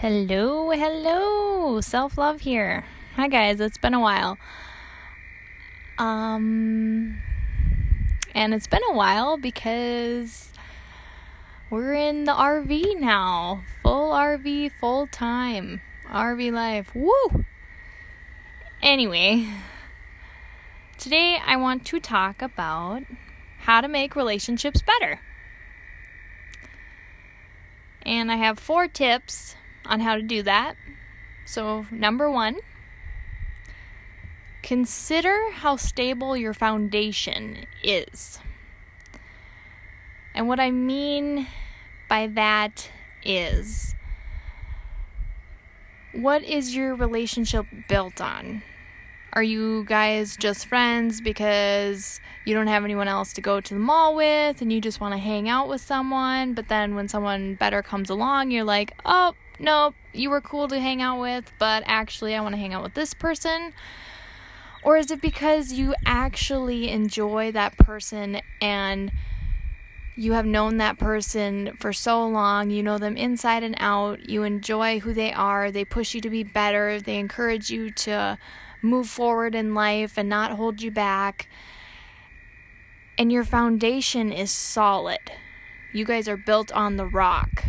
Hello, hello. Self-love here. Hi guys, it's been a while. Um and it's been a while because we're in the RV now. Full RV, full time. RV life. Woo! Anyway, today I want to talk about how to make relationships better. And I have four tips on how to do that. So, number one, consider how stable your foundation is. And what I mean by that is what is your relationship built on? Are you guys just friends because you don't have anyone else to go to the mall with and you just want to hang out with someone? But then when someone better comes along, you're like, oh, nope, you were cool to hang out with, but actually I want to hang out with this person? Or is it because you actually enjoy that person and you have known that person for so long, you know them inside and out, you enjoy who they are, they push you to be better, they encourage you to move forward in life and not hold you back. And your foundation is solid. You guys are built on the rock.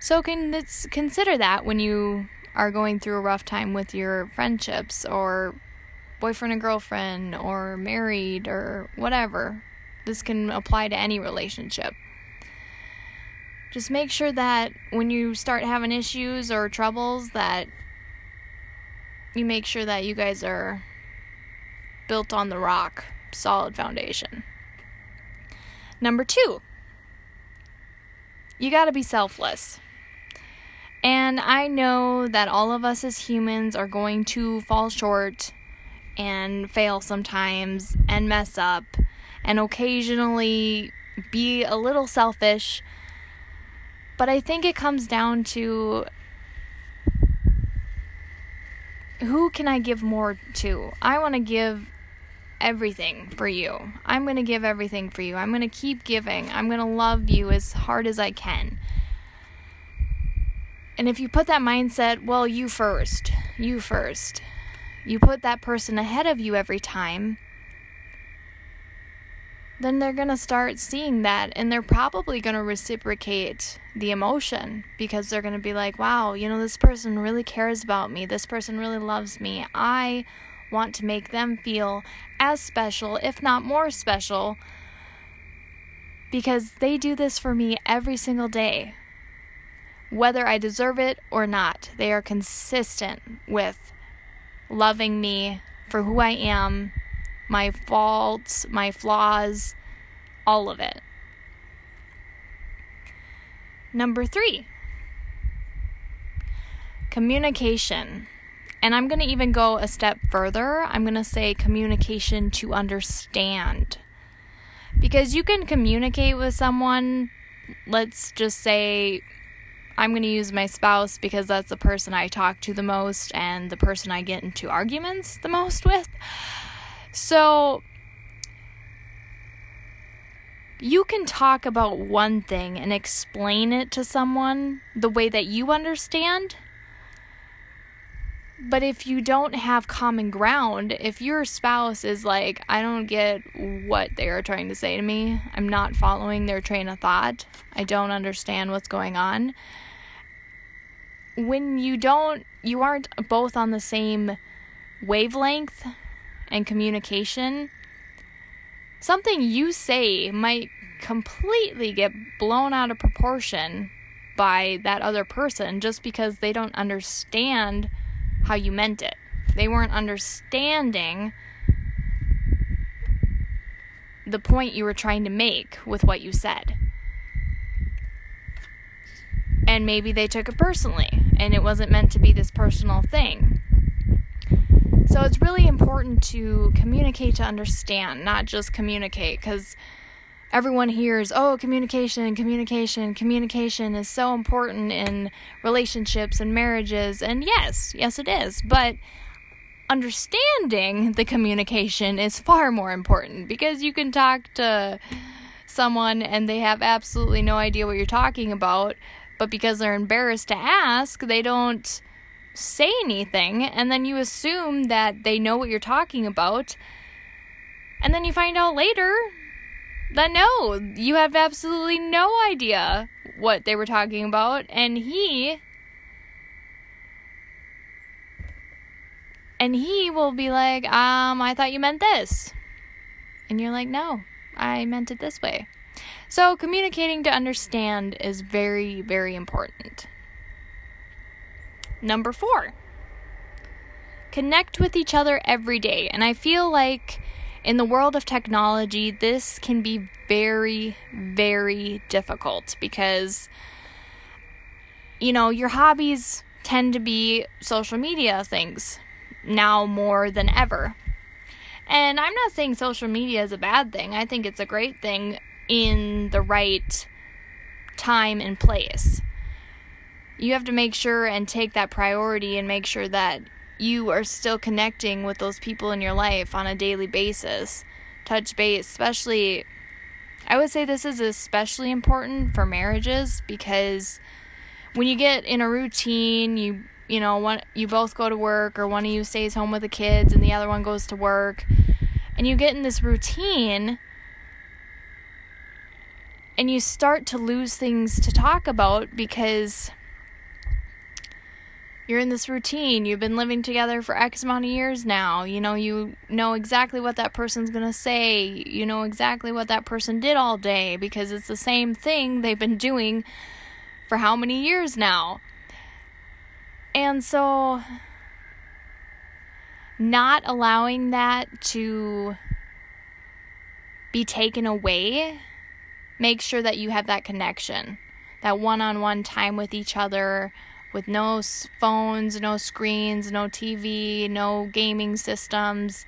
So can consider that when you are going through a rough time with your friendships or boyfriend and girlfriend or married or whatever. This can apply to any relationship. Just make sure that when you start having issues or troubles that you make sure that you guys are built on the rock, solid foundation. Number 2. You got to be selfless. And I know that all of us as humans are going to fall short and fail sometimes and mess up and occasionally be a little selfish. But I think it comes down to who can I give more to? I want to give everything for you. I'm going to give everything for you. I'm going to keep giving. I'm going to love you as hard as I can. And if you put that mindset, well, you first, you first, you put that person ahead of you every time, then they're going to start seeing that and they're probably going to reciprocate the emotion because they're going to be like, wow, you know, this person really cares about me. This person really loves me. I want to make them feel as special, if not more special, because they do this for me every single day whether I deserve it or not. They are consistent with loving me for who I am, my faults, my flaws, all of it. Number three, communication. And I'm going to even go a step further. I'm going to say communication to understand. Because you can communicate with someone, let's just say I'm going to use my spouse because that's the person I talk to the most and the person I get into arguments the most with. So, you can talk about one thing and explain it to someone the way that you understand. But if you don't have common ground, if your spouse is like, I don't get what they are trying to say to me, I'm not following their train of thought, I don't understand what's going on, when you don't you aren't both on the same wavelength and communication something you say might completely get blown out of proportion by that other person just because they don't understand how you meant it they weren't understanding the point you were trying to make with what you said and maybe they took it personally and it wasn't meant to be this personal thing. So it's really important to communicate to understand, not just communicate, because everyone hears, oh, communication, communication, communication is so important in relationships and marriages. And yes, yes, it is. But understanding the communication is far more important because you can talk to someone and they have absolutely no idea what you're talking about, but because they're embarrassed to ask, they don't say anything, and then you assume that they know what you're talking about, and then you find out later that no, you have absolutely no idea what they were talking about, and he and he will be like, um, I thought you meant this. And you're like, no, I meant it this way. So, communicating to understand is very, very important. Number four, connect with each other every day. And I feel like in the world of technology, this can be very, very difficult because, you know, your hobbies tend to be social media things now more than ever. And I'm not saying social media is a bad thing, I think it's a great thing in the right time and place. You have to make sure and take that priority and make sure that you are still connecting with those people in your life on a daily basis. Touch base, especially, I would say this is especially important for marriages because when you get in a routine, you you know, one you both go to work or one of you stays home with the kids and the other one goes to work and you get in this routine and you start to lose things to talk about because you're in this routine. You've been living together for X amount of years now. You know, you know exactly what that person's going to say. You know exactly what that person did all day because it's the same thing they've been doing for how many years now. And so, not allowing that to be taken away, make sure that you have that connection, that one on one time with each other with no phones, no screens, no TV, no gaming systems,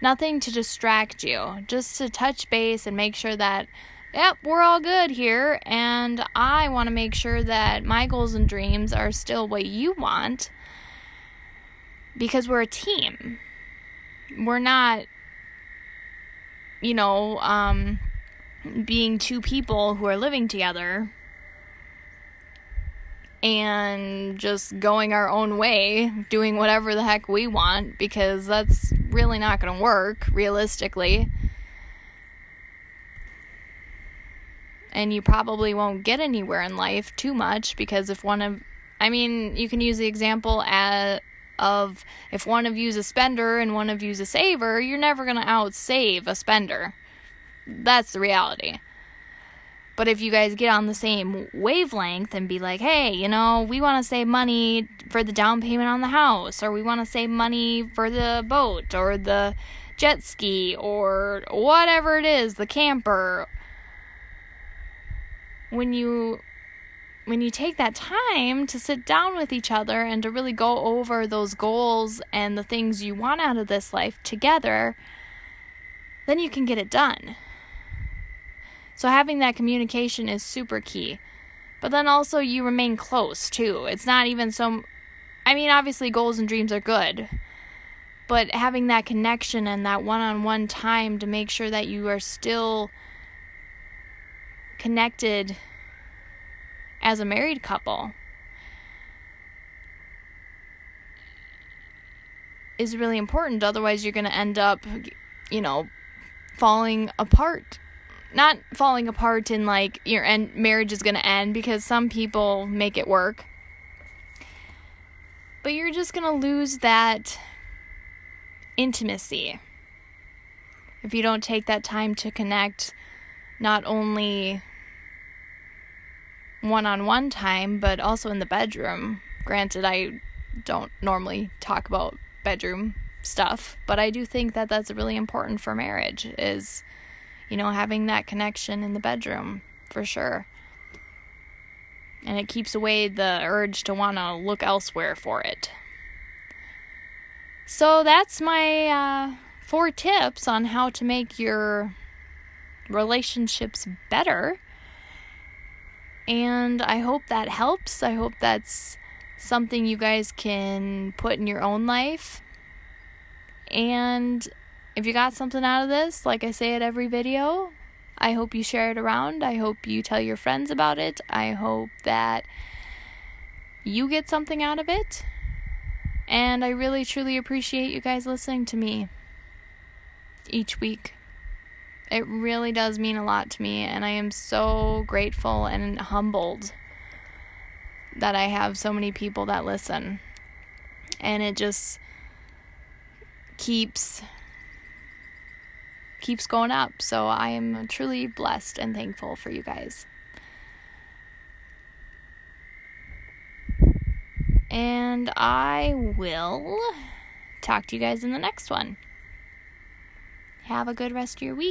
nothing to distract you, just to touch base and make sure that yep, we're all good here. And I want to make sure that my goals and dreams are still what you want because we're a team. We're not, you know, um, being two people who are living together and just going our own way, doing whatever the heck we want because that's really not going to work realistically. and you probably won't get anywhere in life too much because if one of I mean, you can use the example of if one of you's a spender and one of you's a saver, you're never going to outsave a spender. That's the reality. But if you guys get on the same wavelength and be like, hey, you know, we want to save money for the down payment on the house, or we want to save money for the boat, or the jet ski, or whatever it is, the camper, when you when you take that time to sit down with each other and to really go over those goals and the things you want out of this life together, then you can get it done. So, having that communication is super key. But then also, you remain close too. It's not even so. I mean, obviously, goals and dreams are good. But having that connection and that one on one time to make sure that you are still connected as a married couple is really important. Otherwise, you're going to end up, you know, falling apart. Not falling apart in like your end marriage is going to end because some people make it work. But you're just going to lose that intimacy if you don't take that time to connect not only one on one time, but also in the bedroom. Granted, I don't normally talk about bedroom stuff, but I do think that that's really important for marriage is you know having that connection in the bedroom for sure. And it keeps away the urge to want to look elsewhere for it. So that's my uh, four tips on how to make your relationships better. And I hope that helps. I hope that's something you guys can put in your own life. And if you got something out of this, like I say at every video, I hope you share it around. I hope you tell your friends about it. I hope that you get something out of it. And I really, truly appreciate you guys listening to me each week. It really does mean a lot to me, and I am so grateful and humbled that I have so many people that listen. And it just keeps keeps going up. So I am truly blessed and thankful for you guys. And I will talk to you guys in the next one. Have a good rest of your week.